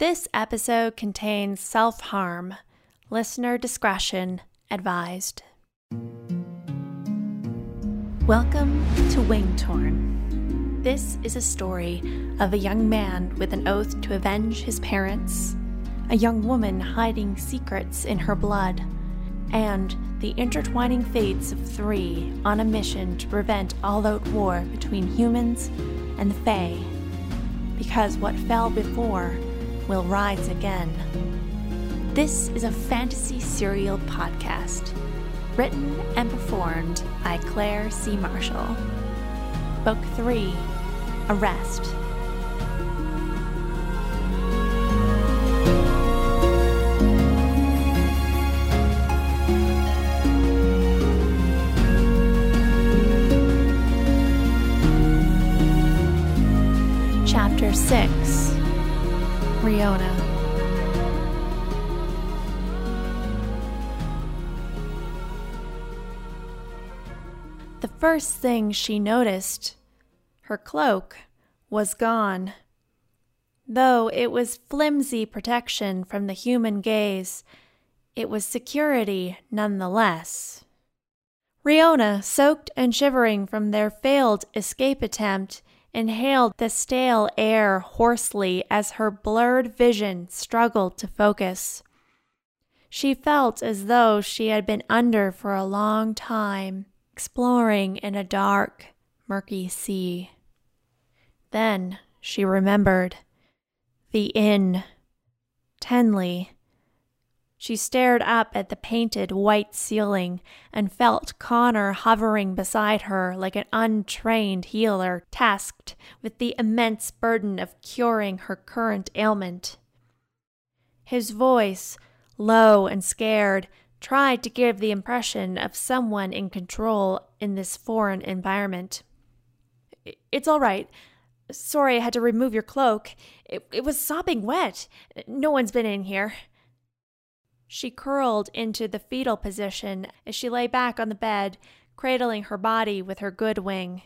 This episode contains self harm. Listener discretion advised. Welcome to Wingtorn. This is a story of a young man with an oath to avenge his parents, a young woman hiding secrets in her blood, and the intertwining fates of three on a mission to prevent all out war between humans and the Fae. Because what fell before will rise again. This is a fantasy serial podcast, written and performed by Claire C. Marshall. Book 3 Arrest. Chapter 6 Riona. The first thing she noticed, her cloak, was gone. Though it was flimsy protection from the human gaze, it was security nonetheless. Riona, soaked and shivering from their failed escape attempt, inhaled the stale air hoarsely as her blurred vision struggled to focus. She felt as though she had been under for a long time, exploring in a dark, murky sea. Then she remembered the inn, Tennly, she stared up at the painted white ceiling and felt Connor hovering beside her like an untrained healer tasked with the immense burden of curing her current ailment. His voice, low and scared, tried to give the impression of someone in control in this foreign environment. It's all right. Sorry I had to remove your cloak. It, it was sopping wet. No one's been in here. She curled into the fetal position as she lay back on the bed, cradling her body with her good wing.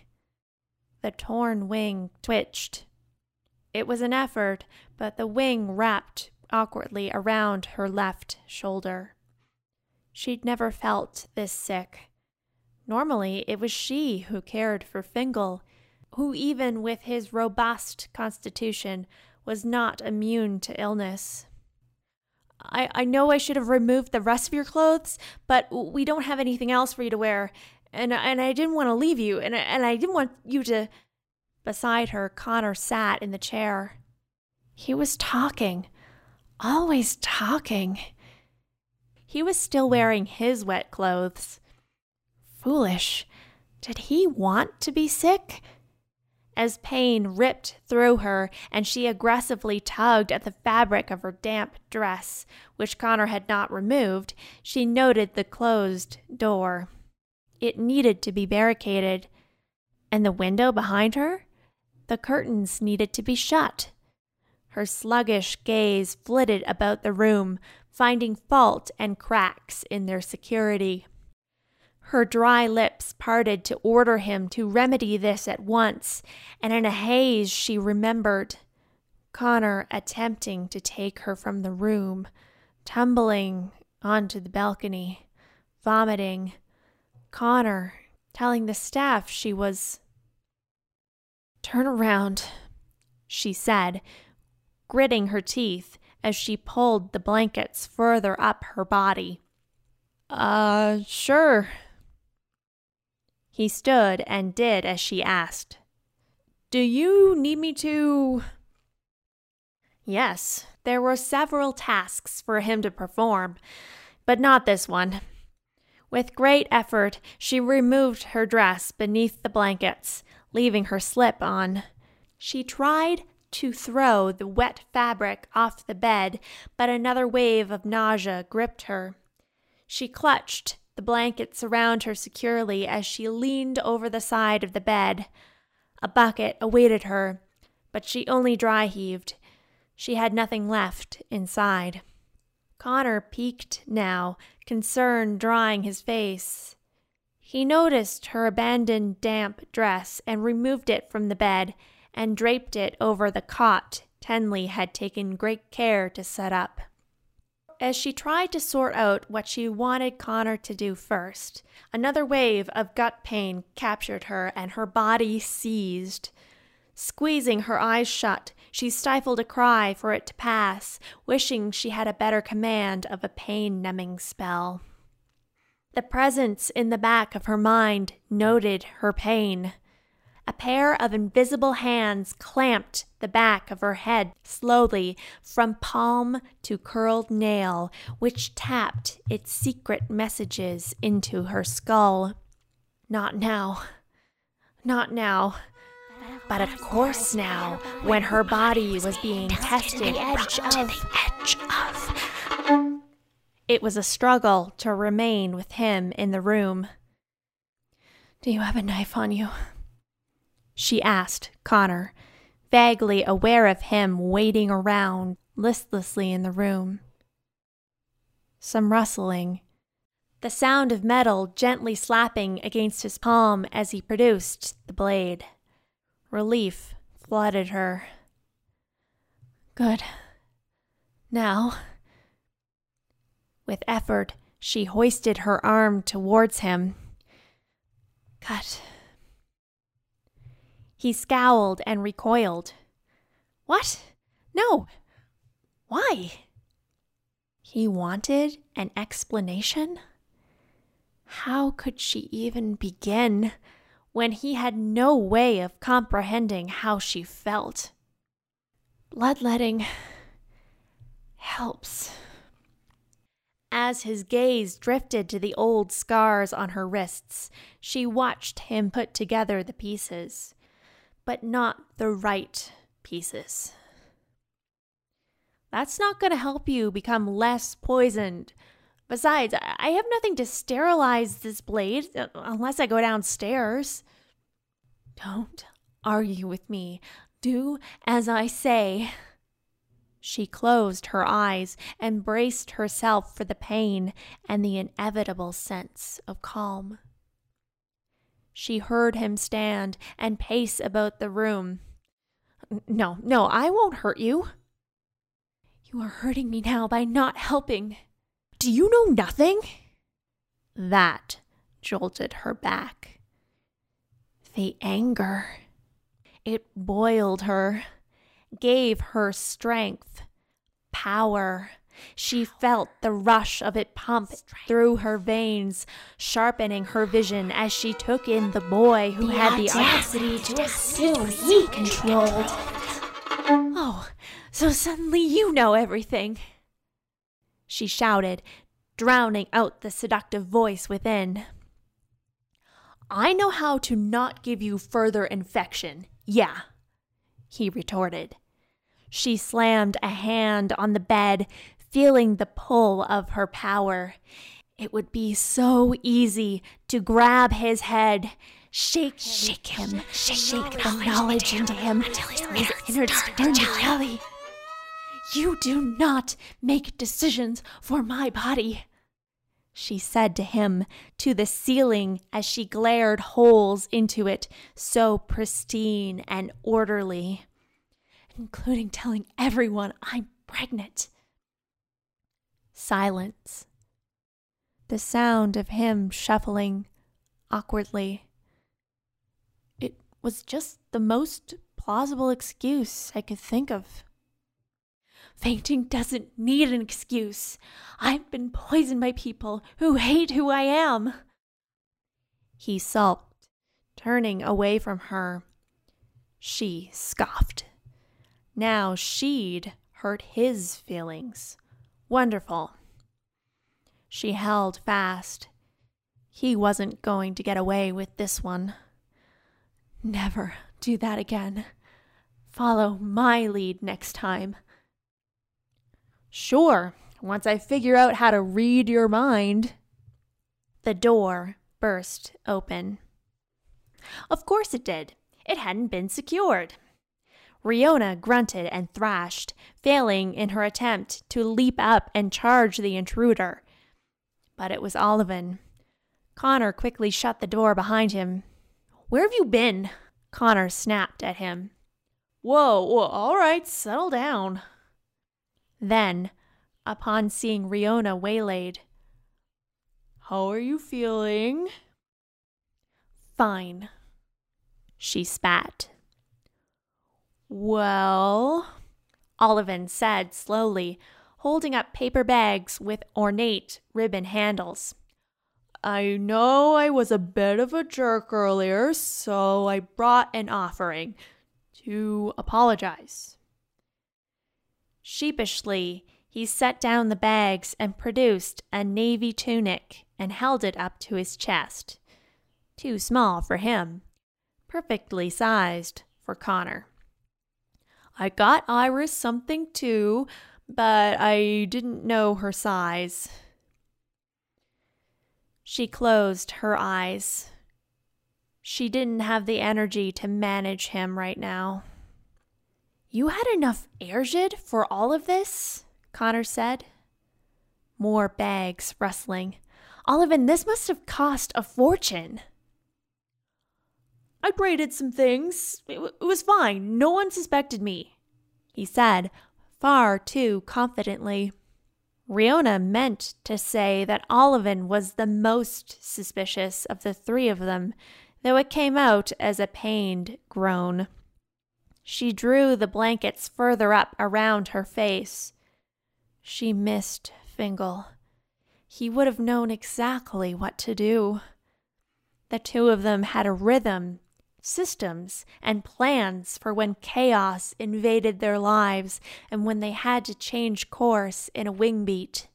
The torn wing twitched. It was an effort, but the wing wrapped awkwardly around her left shoulder. She'd never felt this sick. Normally, it was she who cared for Fingal, who, even with his robust constitution, was not immune to illness. I, I know I should have removed the rest of your clothes, but we don't have anything else for you to wear. And, and I didn't want to leave you, and, and I didn't want you to. Beside her, Connor sat in the chair. He was talking, always talking. He was still wearing his wet clothes. Foolish. Did he want to be sick? As pain ripped through her and she aggressively tugged at the fabric of her damp dress, which Connor had not removed, she noted the closed door. It needed to be barricaded. And the window behind her? The curtains needed to be shut. Her sluggish gaze flitted about the room, finding fault and cracks in their security. Her dry lips parted to order him to remedy this at once, and in a haze she remembered Connor attempting to take her from the room, tumbling onto the balcony, vomiting. Connor telling the staff she was. Turn around, she said, gritting her teeth as she pulled the blankets further up her body. Uh, sure, he stood and did as she asked. Do you need me to? Yes, there were several tasks for him to perform, but not this one. With great effort, she removed her dress beneath the blankets, leaving her slip on. She tried to throw the wet fabric off the bed, but another wave of nausea gripped her. She clutched the blankets around her securely as she leaned over the side of the bed. A bucket awaited her, but she only dry heaved. She had nothing left inside. Connor peeked now, concern drying his face. He noticed her abandoned damp dress and removed it from the bed and draped it over the cot Tennly had taken great care to set up. As she tried to sort out what she wanted Connor to do first, another wave of gut pain captured her and her body seized. Squeezing her eyes shut, she stifled a cry for it to pass, wishing she had a better command of a pain numbing spell. The presence in the back of her mind noted her pain. A pair of invisible hands clamped the back of her head slowly from palm to curled nail, which tapped its secret messages into her skull. Not now. Not now. But of course now, when her body was being tested edge of, the edge of. It was a struggle to remain with him in the room. Do you have a knife on you? She asked Connor, vaguely aware of him waiting around listlessly in the room. Some rustling. The sound of metal gently slapping against his palm as he produced the blade. Relief flooded her. Good. Now. With effort, she hoisted her arm towards him. Cut. He scowled and recoiled. What? No. Why? He wanted an explanation? How could she even begin? when he had no way of comprehending how she felt. Bloodletting helps. As his gaze drifted to the old scars on her wrists, she watched him put together the pieces, but not the right pieces. That's not going to help you become less poisoned. Besides, I have nothing to sterilize this blade uh, unless I go downstairs. Don't argue with me. Do as I say. She closed her eyes and braced herself for the pain and the inevitable sense of calm. She heard him stand and pace about the room. No, no, I won't hurt you. You are hurting me now by not helping. Do you know nothing? That jolted her back the anger. It boiled her, gave her strength, power. She felt the rush of it pump through her veins, sharpening her vision as she took in the boy who the had the audacity to assume he controlled. Oh, so suddenly you know everything. She shouted, drowning out the seductive voice within. I know how to not give you further infection. Yeah, he retorted. She slammed a hand on the bed, feeling the pull of her power. It would be so easy to grab his head, shake, shake him, shake, shake the knowledge into him until his innards turn to jelly. You do not make decisions for my body she said to him, to the ceiling as she glared holes into it, so pristine and orderly, including telling everyone I'm pregnant. Silence. The sound of him shuffling awkwardly. It was just the most plausible excuse I could think of. Fainting doesn't need an excuse. I've been poisoned by people who hate who I am. He sulked, turning away from her. She scoffed. Now she'd hurt his feelings. Wonderful. She held fast. He wasn't going to get away with this one. Never do that again. Follow my lead next time. Sure, once I figure out how to read your mind. The door burst open. Of course it did. It hadn't been secured. Riona grunted and thrashed, failing in her attempt to leap up and charge the intruder. But it was Olivin. Connor quickly shut the door behind him. Where have you been? Connor snapped at him. Whoa, whoa, all right, settle down. Then, upon seeing Riona waylaid, How are you feeling? Fine, she spat. Well, Olivin said slowly, holding up paper bags with ornate ribbon handles. I know I was a bit of a jerk earlier, so I brought an offering to apologize. Sheepishly, he set down the bags and produced a navy tunic and held it up to his chest. Too small for him, perfectly sized for Connor. I got Iris something too, but I didn't know her size. She closed her eyes. She didn't have the energy to manage him right now. You had enough Airjid for all of this? Connor said. More bags rustling. Olivin, this must have cost a fortune. I braided some things. It, w- it was fine. No one suspected me, he said, far too confidently. Riona meant to say that Olivin was the most suspicious of the three of them, though it came out as a pained groan. She drew the blankets further up around her face. She missed Fingal. He would have known exactly what to do. The two of them had a rhythm systems and plans for when chaos invaded their lives and when they had to change course in a wing beat.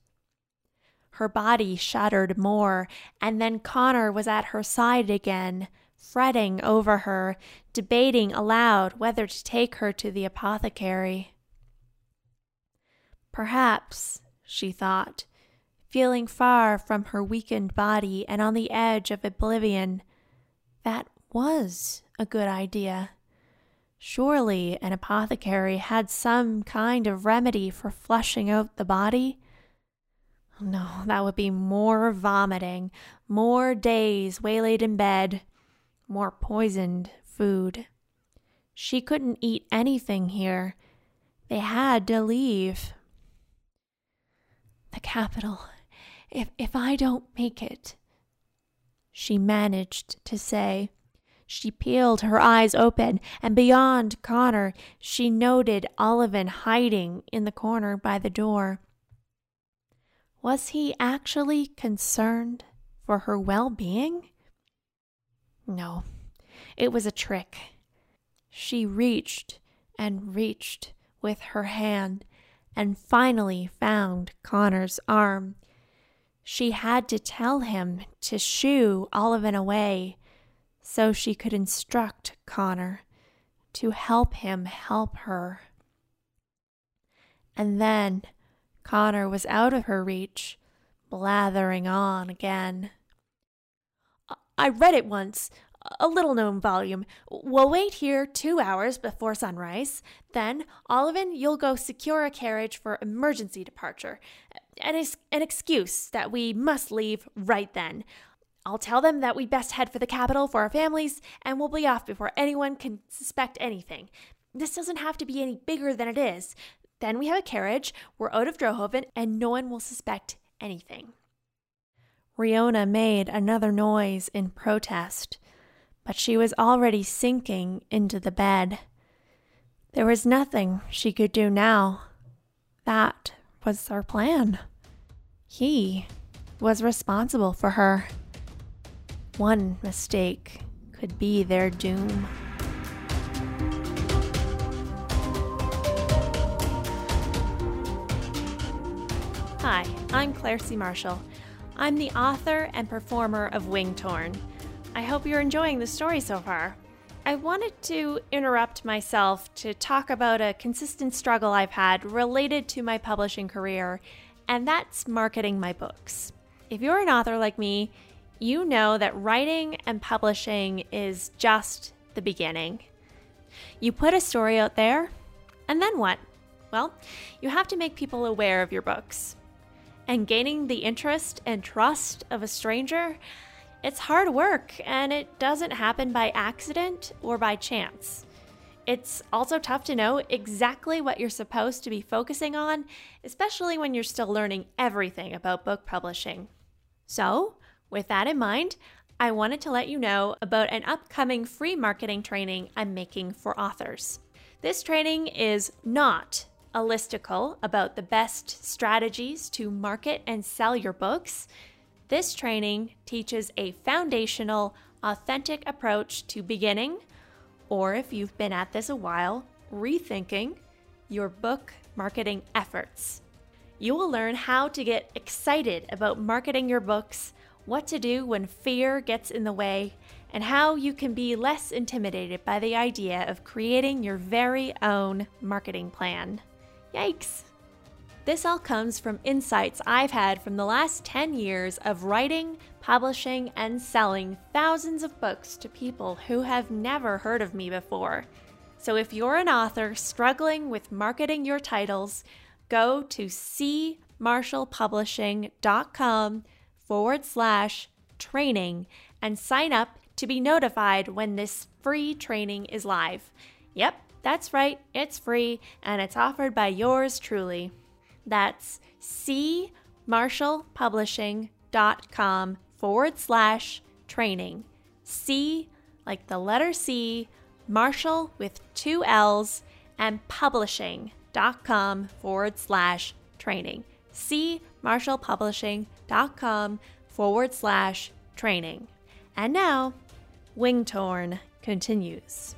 Her body shuddered more, and then Connor was at her side again, fretting over her, debating aloud whether to take her to the apothecary. Perhaps, she thought, feeling far from her weakened body and on the edge of oblivion, that was a good idea. Surely an apothecary had some kind of remedy for flushing out the body. No, that would be more vomiting, more days waylaid in bed, more poisoned food. She couldn't eat anything here. They had to leave. The capital. If if I don't make it, she managed to say. She peeled her eyes open, and beyond Connor, she noted Olivin hiding in the corner by the door. Was he actually concerned for her well being? No, it was a trick. She reached and reached with her hand and finally found Connor's arm. She had to tell him to shoo Olivin away so she could instruct Connor to help him help her. And then Connor was out of her reach, blathering on again. I read it once, a little known volume. We'll wait here two hours before sunrise. Then, Olivin, you'll go secure a carriage for emergency departure. An, an excuse that we must leave right then. I'll tell them that we best head for the capital for our families, and we'll be off before anyone can suspect anything. This doesn't have to be any bigger than it is. Then we have a carriage, we're out of Drohoven, and no one will suspect anything. Riona made another noise in protest, but she was already sinking into the bed. There was nothing she could do now. That was her plan. He was responsible for her. One mistake could be their doom. Hi, I'm Claire C. Marshall. I'm the author and performer of Wingtorn. I hope you're enjoying the story so far. I wanted to interrupt myself to talk about a consistent struggle I've had related to my publishing career, and that's marketing my books. If you're an author like me, you know that writing and publishing is just the beginning. You put a story out there, and then what? Well, you have to make people aware of your books. And gaining the interest and trust of a stranger, it's hard work and it doesn't happen by accident or by chance. It's also tough to know exactly what you're supposed to be focusing on, especially when you're still learning everything about book publishing. So, with that in mind, I wanted to let you know about an upcoming free marketing training I'm making for authors. This training is not a listicle about the best strategies to market and sell your books. This training teaches a foundational, authentic approach to beginning, or if you've been at this a while, rethinking your book marketing efforts. You will learn how to get excited about marketing your books, what to do when fear gets in the way, and how you can be less intimidated by the idea of creating your very own marketing plan. Yikes! This all comes from insights I've had from the last 10 years of writing, publishing, and selling thousands of books to people who have never heard of me before. So if you're an author struggling with marketing your titles, go to cmarshallpublishing.com forward slash training and sign up to be notified when this free training is live. Yep, that's right, it's free and it's offered by yours truly. That's cmarshallpublishing.com forward slash training. C, like the letter C, Marshall with two L's, and publishing.com forward slash training. C, marshallpublishing.com forward slash training. And now, Wingtorn continues.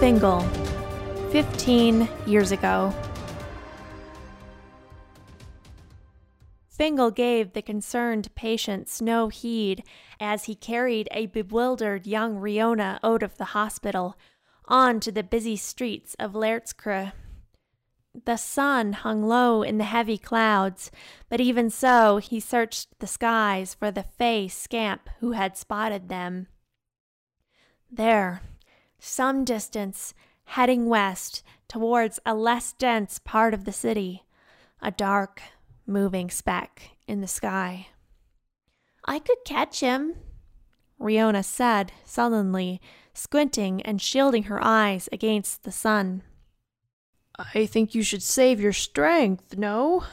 Fingal, 15 years ago. Fingal gave the concerned patients no heed as he carried a bewildered young Riona out of the hospital on to the busy streets of Lertscre. The sun hung low in the heavy clouds, but even so he searched the skies for the fey scamp who had spotted them. There, some distance, heading west towards a less dense part of the city, a dark, moving speck in the sky. I could catch him, Riona said sullenly, squinting and shielding her eyes against the sun. I think you should save your strength, no?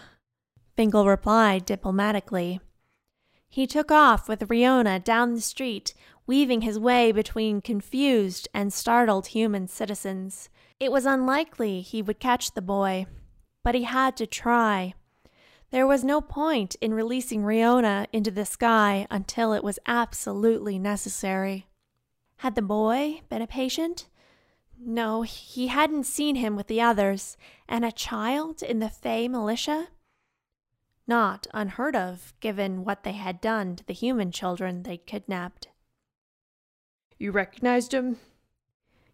Fingal replied diplomatically. He took off with Riona down the street, weaving his way between confused and startled human citizens. It was unlikely he would catch the boy, but he had to try. There was no point in releasing Riona into the sky until it was absolutely necessary. Had the boy been a patient? No, he hadn't seen him with the others, and a child in the Fey militia? Not unheard of, given what they had done to the human children they'd kidnapped. You recognized him?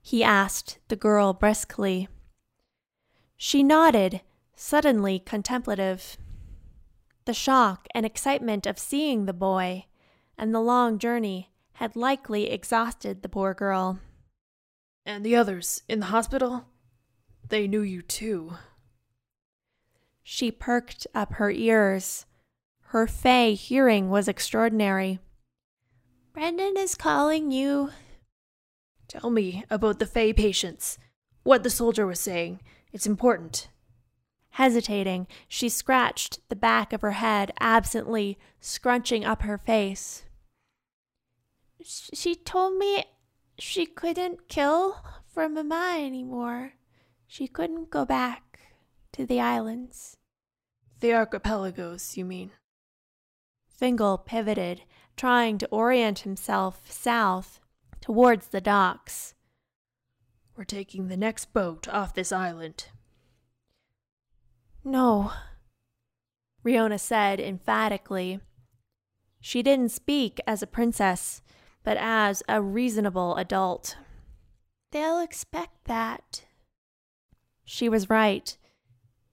He asked the girl briskly. She nodded, suddenly contemplative. The shock and excitement of seeing the boy and the long journey had likely exhausted the poor girl. And the others in the hospital? They knew you too. She perked up her ears. Her fey hearing was extraordinary. Brendan is calling you. Tell me about the fey patients. What the soldier was saying. It's important. Hesitating, she scratched the back of her head absently, scrunching up her face. She told me she couldn't kill for Mama anymore. She couldn't go back to the islands. The archipelagos, you mean? Fingal pivoted, trying to orient himself south towards the docks. We're taking the next boat off this island. No, Riona said emphatically. She didn't speak as a princess, but as a reasonable adult. They'll expect that. She was right.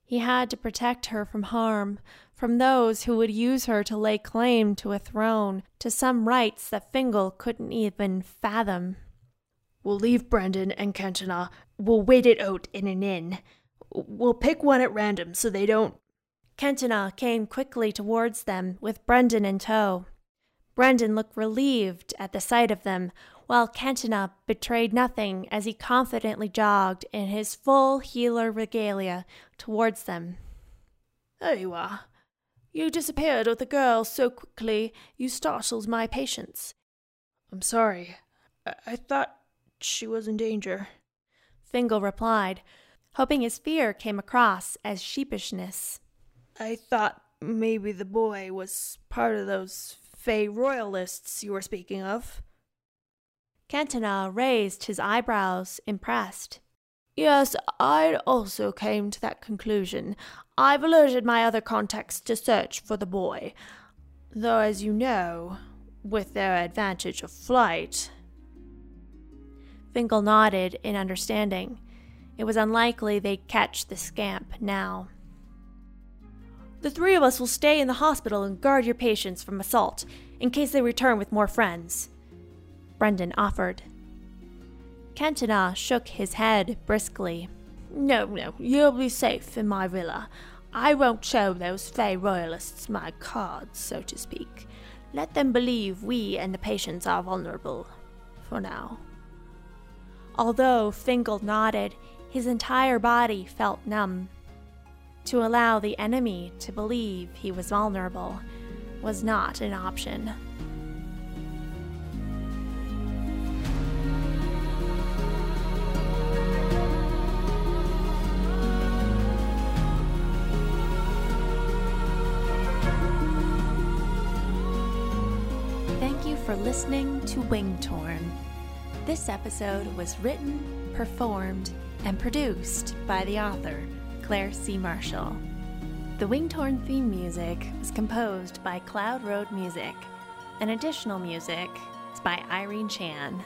He had to protect her from harm, from those who would use her to lay claim to a throne, to some rights that Fingal couldn't even fathom. We'll leave Brendan and Kentana. We'll wait it out in an inn. We'll pick one at random so they don't. Kentana came quickly towards them with Brendan in tow. Brendan looked relieved at the sight of them, while Kentana betrayed nothing as he confidently jogged in his full healer regalia towards them. There you are. You disappeared with the girl so quickly you startled my patients. I'm sorry. I, I thought she was in danger. Fingal replied, hoping his fear came across as sheepishness. I thought maybe the boy was part of those Fey royalists you were speaking of. Kentana raised his eyebrows, impressed. Yes, I also came to that conclusion. I've alerted my other contacts to search for the boy. Though, as you know, with their advantage of flight. Fingal nodded in understanding. It was unlikely they'd catch the scamp now. The three of us will stay in the hospital and guard your patients from assault, in case they return with more friends. Brendan offered. Kentana shook his head briskly. No, no, you'll be safe in my villa. I won't show those Fey royalists my cards, so to speak. Let them believe we and the patients are vulnerable. For now. Although Fingal nodded, his entire body felt numb. To allow the enemy to believe he was vulnerable was not an option. Thank you for listening to Wingtorn. This episode was written, performed, and produced by the author. Claire C. Marshall. The Wingtorn theme music was composed by Cloud Road Music, and additional music is by Irene Chan.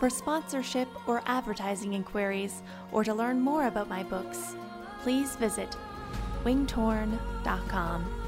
For sponsorship or advertising inquiries, or to learn more about my books, please visit wingtorn.com.